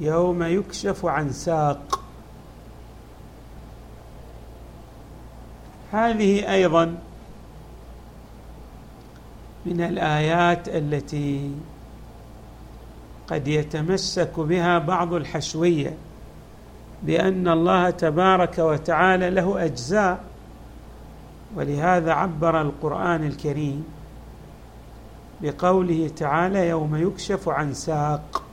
يوم يكشف عن ساق. هذه أيضا من الآيات التي قد يتمسك بها بعض الحشوية بأن الله تبارك وتعالى له أجزاء ولهذا عبر القرآن الكريم بقوله تعالى يوم يكشف عن ساق.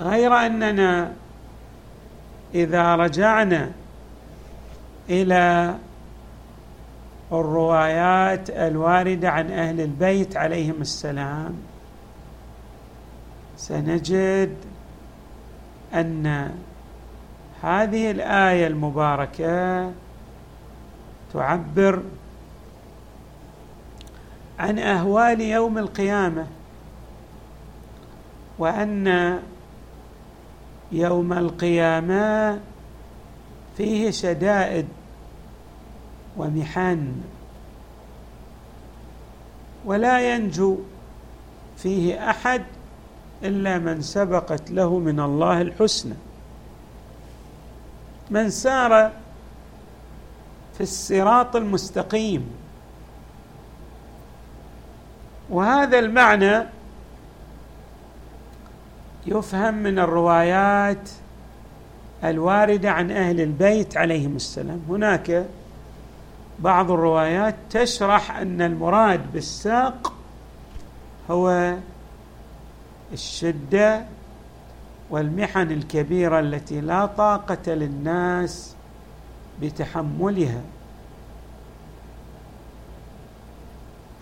غير أننا إذا رجعنا إلى الروايات الواردة عن أهل البيت عليهم السلام سنجد أن هذه الآية المباركة تعبر عن أهوال يوم القيامة وأن يوم القيامة فيه شدائد ومحن ولا ينجو فيه أحد إلا من سبقت له من الله الحسنى. من سار في الصراط المستقيم. وهذا المعنى يفهم من الروايات الواردة عن أهل البيت عليهم السلام. هناك بعض الروايات تشرح أن المراد بالساق هو الشدة والمحن الكبيرة التي لا طاقة للناس بتحملها.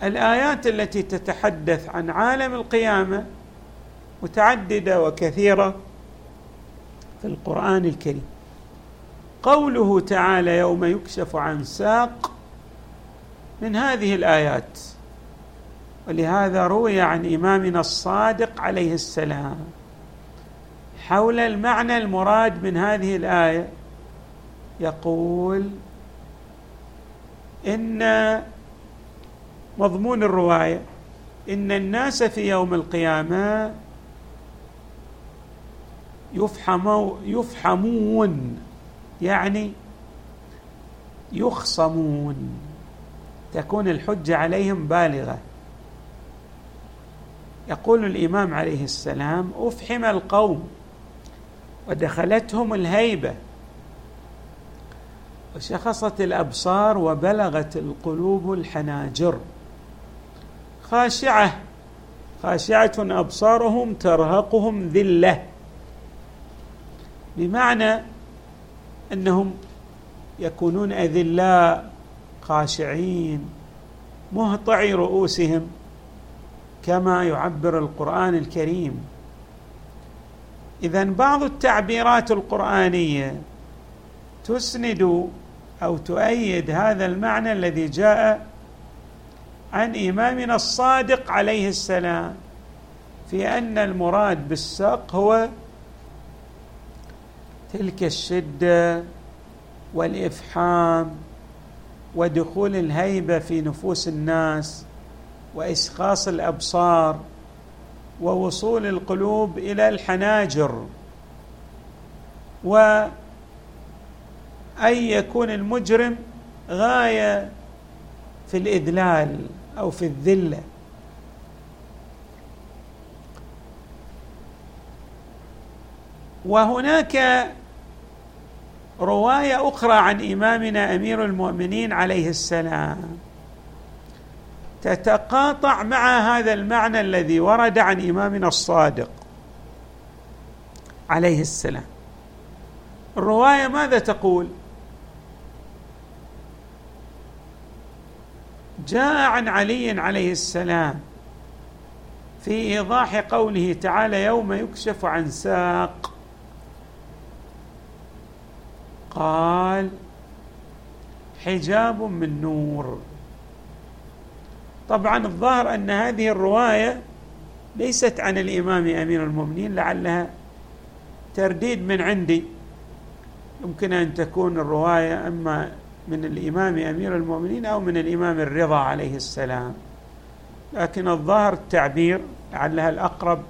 الآيات التي تتحدث عن عالم القيامة متعددة وكثيرة في القرآن الكريم. قوله تعالى يوم يكشف عن ساق من هذه الآيات ولهذا روي عن إمامنا الصادق عليه السلام حول المعنى المراد من هذه الآية. يقول إن مضمون الرواية إن الناس في يوم القيامة يفحمو يفحمون. يعني يخصمون. تكون الحجة عليهم بالغة. يقول الإمام عليه السلام أفحم القوم. ودخلتهم الهيبة. وشخصت الأبصار وبلغت القلوب الحناجر. خاشعة. خاشعة أبصارهم ترهقهم ذلة. بمعنى أنهم يكونون أذلاء خاشعين مهطعي رؤوسهم كما يعبر القرآن الكريم. اذا بعض التعبيرات القرآنية تسند أو تؤيد هذا المعنى الذي جاء عن إمامنا الصادق عليه السلام في أن المراد بالساق هو تلك الشدة والإفحام ودخول الهيبة في نفوس الناس وإسخاص الأبصار ووصول القلوب إلى الحناجر وأن يكون المجرم غاية في الإذلال أو في الذلة. وهناك رواية أخرى عن إمامنا أمير المؤمنين عليه السلام. تتقاطع مع هذا المعنى الذي ورد عن إمامنا الصادق عليه السلام. الرواية ماذا تقول؟ جاء عن علي عليه السلام في إيضاح قوله تعالى يوم يكشف عن ساق. قال حجاب من نور. طبعا الظاهر أن هذه الرواية ليست عن الإمام أمير المؤمنين لعلها ترديد من عندي. يمكن أن تكون الرواية أما من الإمام أمير المؤمنين أو من الإمام الرضا عليه السلام. لكن الظاهر التعبير لعلها الأقرب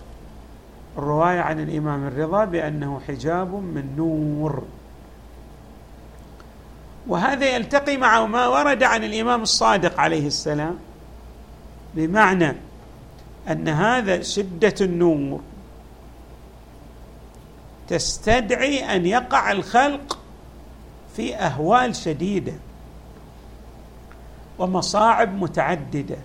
الرواية عن الإمام الرضا بأنه حجاب من نور. وهذا يلتقي مع ما ورد عن الإمام الصادق عليه السلام بمعنى أن هذا شدة النور. تستدعي أن يقع الخلق في أهوال شديدة ومصاعب متعددة.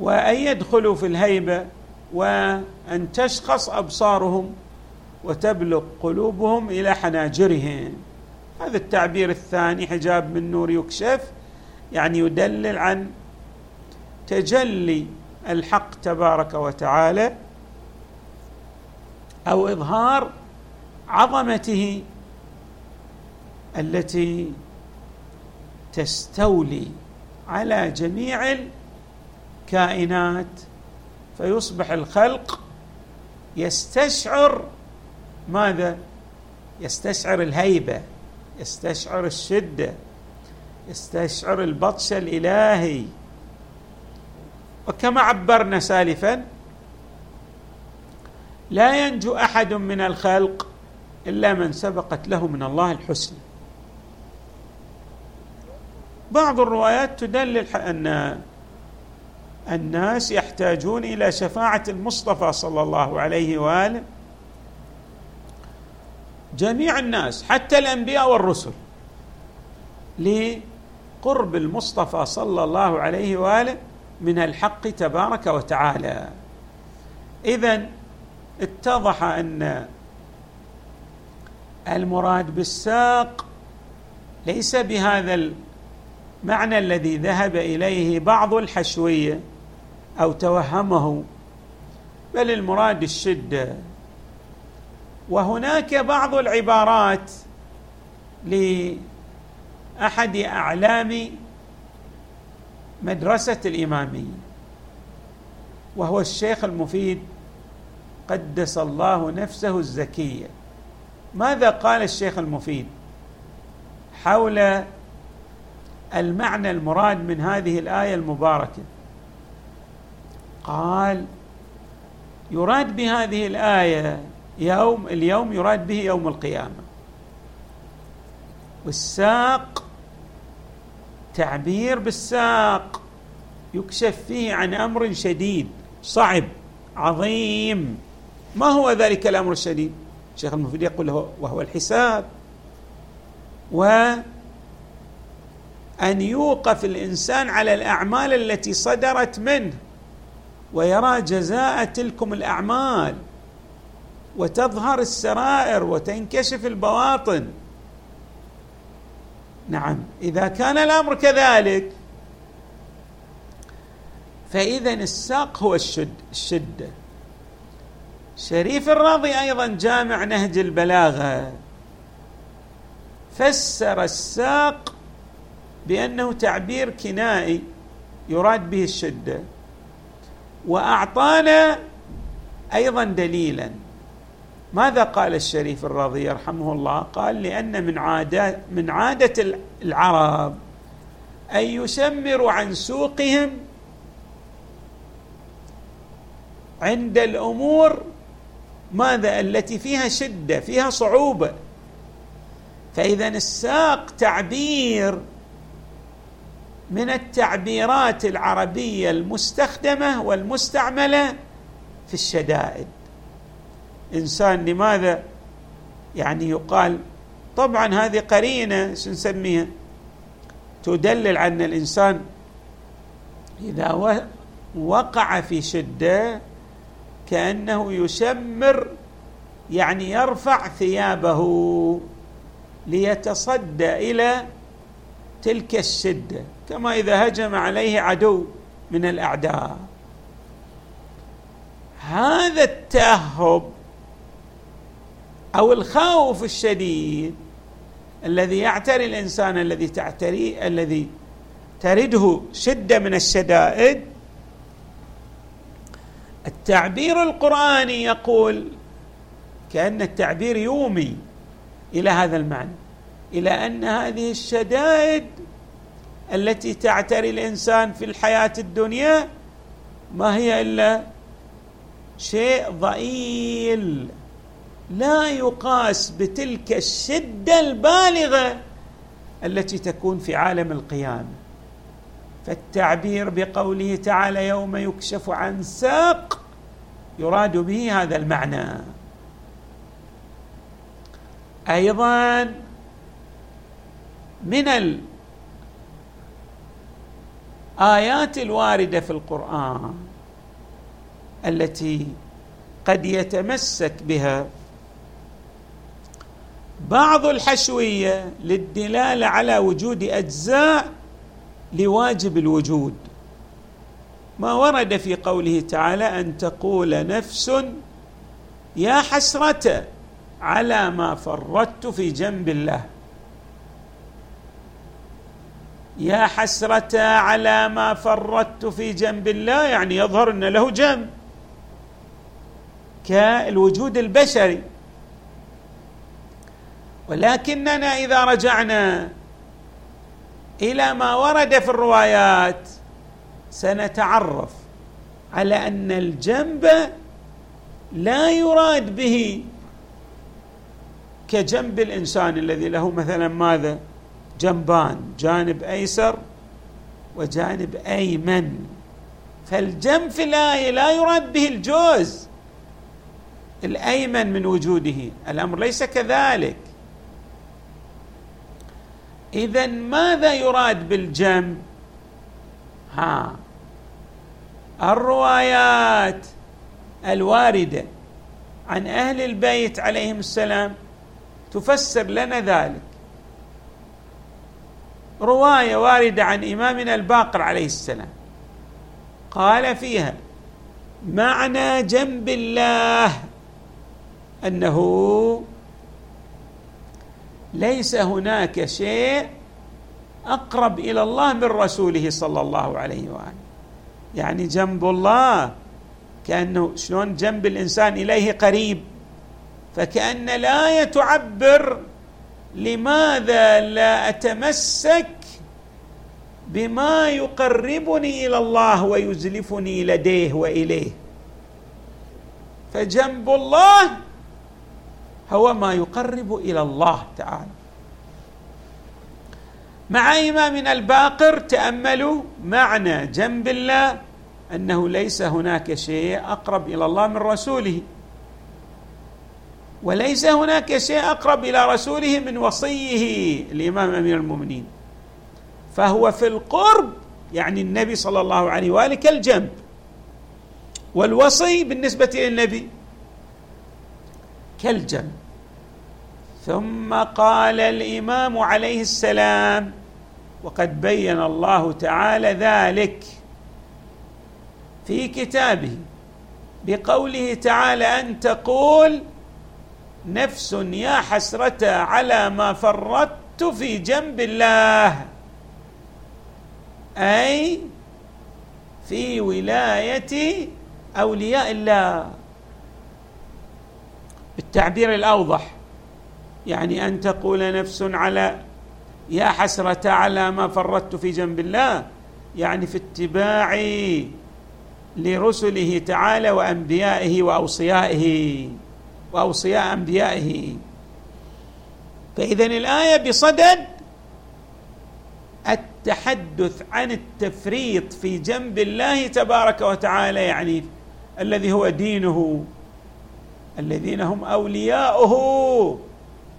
وأن يدخلوا في الهيبة وأن تشخص أبصارهم وتبلغ قلوبهم إلى حناجرهم. هذا التعبير الثاني حجاب من نور يكشف يعني يدلل عن تجلي الحق تبارك وتعالى أو إظهار عظمته التي تستولي على جميع الكائنات. فيصبح الخلق يستشعر ماذا؟ يستشعر الهيبة. يستشعر الشدة يستشعر البطش الإلهي. وكما عبرنا سالفا لا ينجو أحد من الخلق إلا من سبقت له من الله الحسنى. بعض الروايات تدلل أن الناس يحتاجون إلى شفاعة المصطفى صلى الله عليه وآله جميع الناس حتى الأنبياء والرسل لقرب المصطفى صلى الله عليه وآله من الحق تبارك وتعالى. اذا اتضح أن المراد بالساق ليس بهذا المعنى الذي ذهب إليه بعض الحشوية أو توهمه بل المراد الشدة. وهناك بعض العبارات لأحد أعلام مدرسة الإمامية وهو الشيخ المفيد قدس الله نفسه الزكية. ماذا قال الشيخ المفيد؟ حول المعنى المراد من هذه الآية المباركة. قال يراد بهذه الآية يوم اليوم يراد به يوم القيامة. والساق تعبير بالساق يكشف فيه عن أمر شديد صعب عظيم. ما هو ذلك الأمر الشديد؟ الشيخ المفيد يقول وهو الحساب. و أن يوقف الإنسان على الأعمال التي صدرت منه ويرى جزاء تلكم الأعمال. وتظهر السرائر وتنكشف البواطن. نعم إذا كان الأمر كذلك فاذا الساق هو الشد الشدة. شريف الراضي أيضا جامع نهج البلاغة. فسر الساق بأنه تعبير كنائي يراد به الشدة وأعطانا أيضا دليلا. ماذا قال الشريف الرضي يرحمه الله؟ قال لأن من عادة من عادة العرب أن يشمروا عن سوقهم عند الأمور ماذا؟ التي فيها شدة فيها صعوبة. فإذا الساق تعبير من التعبيرات العربية المستخدمة والمستعملة في الشدائد. إنسان لماذا يعني يقال طبعا هذه قرينة شو نسميها؟ تدلل ان الإنسان إذا وقع في شدة كأنه يشمر يعني يرفع ثيابه ليتصدى إلى تلك الشدة كما إذا هجم عليه عدو من الأعداء. هذا التأهب أو الخوف الشديد الذي يعتري الإنسان الذي تعتري الذي ترده شدة من الشدائد. التعبير القرآني يقول كأن التعبير يومي إلى هذا المعنى إلى أن هذه الشدائد التي تعتري الإنسان في الحياة الدنيا ما هي إلا شيء ضئيل. لا يقاس بتلك الشدة البالغة التي تكون في عالم القيامه فالتعبير بقوله تعالى يوم يكشف عن ساق يراد به هذا المعنى. أيضا من الآيات الواردة في القرآن التي قد يتمسك بها بعض الحشوية للدلالة على وجود أجزاء لواجب الوجود. ما ورد في قوله تعالى أن تقول نفس يا حسرة على ما فرطت في جنب الله. يا حسرة على ما فرطت في جنب الله يعني يظهر أن له جنب. كالوجود البشري. ولكننا إذا رجعنا إلى ما ورد في الروايات سنتعرف على أن الجنب لا يراد به كجنب الإنسان الذي له مثلا ماذا؟ جنبان جانب أيسر وجانب أيمن. فالجنب في الآية لا يراد به الجوز الأيمن من وجوده. الأمر ليس كذلك. اذا ماذا يراد بالجنب ها الروايات الواردة عن أهل البيت عليهم السلام تفسر لنا ذلك. رواية واردة عن إمامنا الباقر عليه السلام. قال فيها معنى جنب الله أنه ليس هناك شيء أقرب إلى الله من رسوله صلى الله عليه وآله. يعني جنب الله كأنه شلون جنب الإنسان إليه قريب. فكأن الايه تعبر لماذا لا أتمسك بما يقربني إلى الله ويزلفني لديه وإليه؟ فجنب الله هو ما يقرب إلى الله تعالى. مع امامنا الباقر تأملوا معنى جنب الله أنه ليس هناك شيء أقرب إلى الله من رسوله. وليس هناك شيء أقرب إلى رسوله من وصيه الامام أمير المؤمنين. فهو في القرب يعني النبي صلى الله عليه وآله كالجنب. والوصي بالنسبة للنبي كالجنب ثم قال الإمام عليه السلام وقد بين الله تعالى ذلك في كتابه بقوله تعالى أن تقول نفس يا حسرة على ما فرطت في جنب الله. أي في ولاية أولياء الله. بالتعبير الأوضح. يعني أن تقول نفس على يا حسرة على ما فرطت في جنب الله. يعني في اتباعي لرسله تعالى وأنبيائه وأوصيائه وأوصياء أنبيائه. فاذا الآية بصدد التحدث عن التفريط في جنب الله تبارك وتعالى يعني الذي هو دينه. الذين هم أولياؤه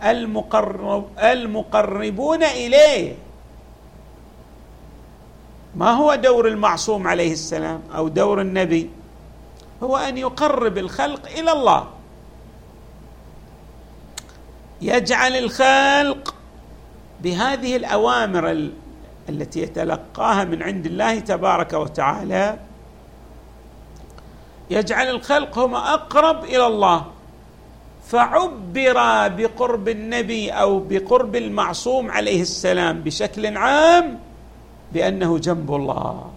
المقرب المقربون إليه. ما هو دور المعصوم عليه السلام أو دور النبي؟ هو أن يقرب الخلق إلى الله. يجعل الخلق بهذه الأوامر التي يتلقاها من عند الله تبارك وتعالى يجعل الخلق هم أقرب إلى الله. فعبر بقرب النبي أو بقرب المعصوم عليه السلام بشكل عام بأنه جنب الله.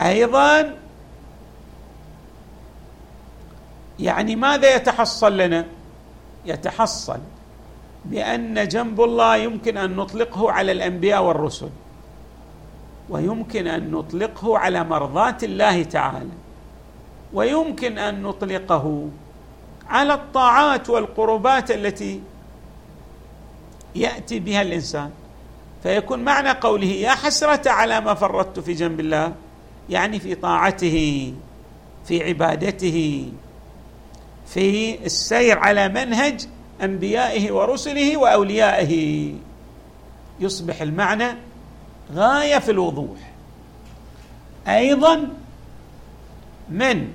أيضا يعني ماذا يتحصل لنا؟ يتحصل بأن جنب الله يمكن أن نطلقه على الأنبياء والرسل. ويمكن أن نطلقه على مرضاة الله تعالى ويمكن أن نطلقه على الطاعات والقربات التي يأتي بها الإنسان. فيكون معنى قوله يا حسرة على ما فرطت في جنب الله يعني في طاعته في عبادته في السير على منهج أنبيائه ورسله وأوليائه. يصبح المعنى غاية في الوضوح. أيضا من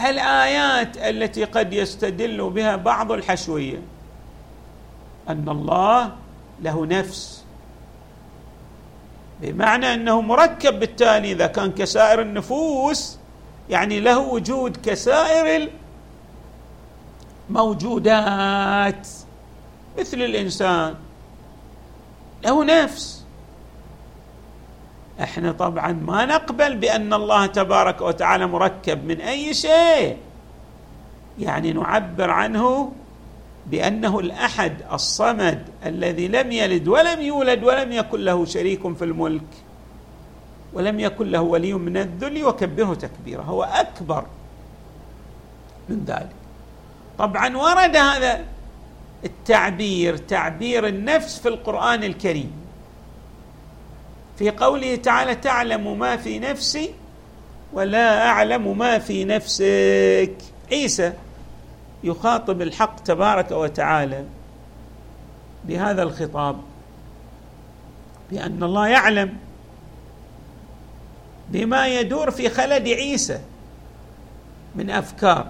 الآيات التي قد يستدل بها بعض الحشوية؟ أن الله له نفس. بمعنى أنه مركب بالتالي إذا كان كسائر النفوس يعني له وجود كسائر الموجودات مثل الإنسان. له نفس. إحنا طبعا ما نقبل بأن الله تبارك وتعالى مركب من أي شيء. يعني نعبر عنه بأنه الأحد الصمد الذي لم يلد ولم يولد ولم يكن له شريك في الملك ولم يكن له ولي من الذل وكبره تكبيرا هو أكبر من ذلك. طبعا ورد هذا التعبير تعبير النفس في القرآن الكريم. في قوله تعالى تعلم ما في نفسي ولا أعلم ما في نفسك. عيسى يخاطب الحق تبارك وتعالى بهذا الخطاب بأن الله يعلم بما يدور في خلد عيسى من أفكار.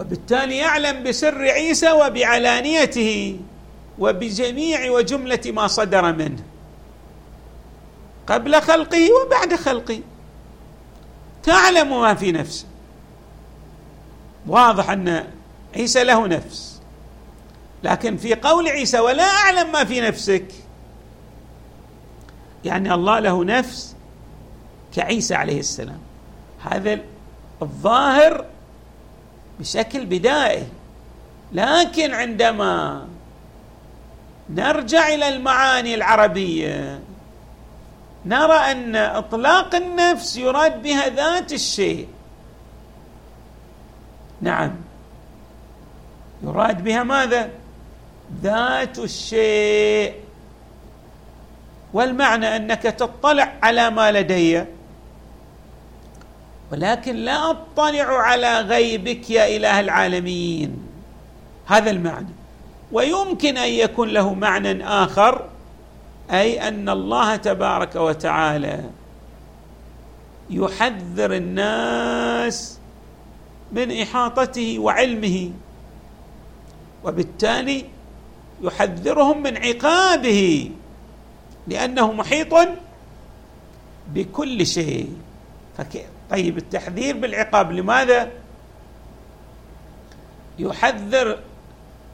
وبالتالي يعلم بسر عيسى وبعلانيته وبجميع وجملة ما صدر منه قبل خلقه وبعد خلقه. تعلم ما في نفسه. واضح أن عيسى له نفس. لكن في قول عيسى ولا أعلم ما في نفسك. يعني الله له نفس كعيسى عليه السلام. هذا الظاهر بشكل بدائي. لكن عندما نرجع إلى المعاني العربية نرى أن إطلاق النفس يراد بها ذات الشيء. نعم. يراد بها ماذا؟ ذات الشيء. والمعنى أنك تطلع على ما لدي. ولكن لا أطلع على غيبك يا إله العالمين. هذا المعنى. ويمكن أن يكون له معنى آخر أي أن الله تبارك وتعالى يحذر الناس من إحاطته وعلمه وبالتالي يحذرهم من عقابه لأنه محيط بكل شيء. فك... طيب التحذير بالعقاب لماذا؟ يحذر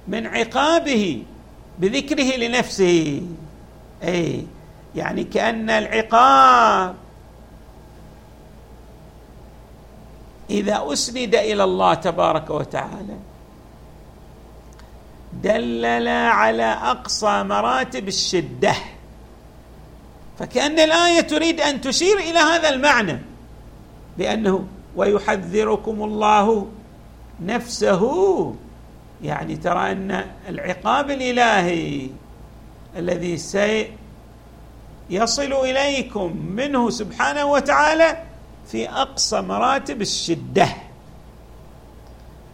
من عقابه بذكره لنفسه. اي يعني كأن العقاب إذا أسند إلى الله تبارك وتعالى دلل على أقصى مراتب الشدة. فكأن الآية تريد أن تشير إلى هذا المعنى. بأنه ويحذركم الله نفسه. يعني ترى أن العقاب الإلهي الذي سيصل إليكم منه سبحانه وتعالى في أقصى مراتب الشدة.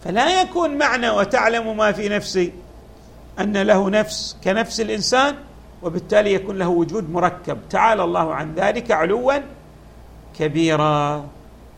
فلا يكون معنى وتعلم ما في نفسي أن له نفس كنفس الإنسان وبالتالي يكون له وجود مركب. تعالى الله عن ذلك علوا كبيرا.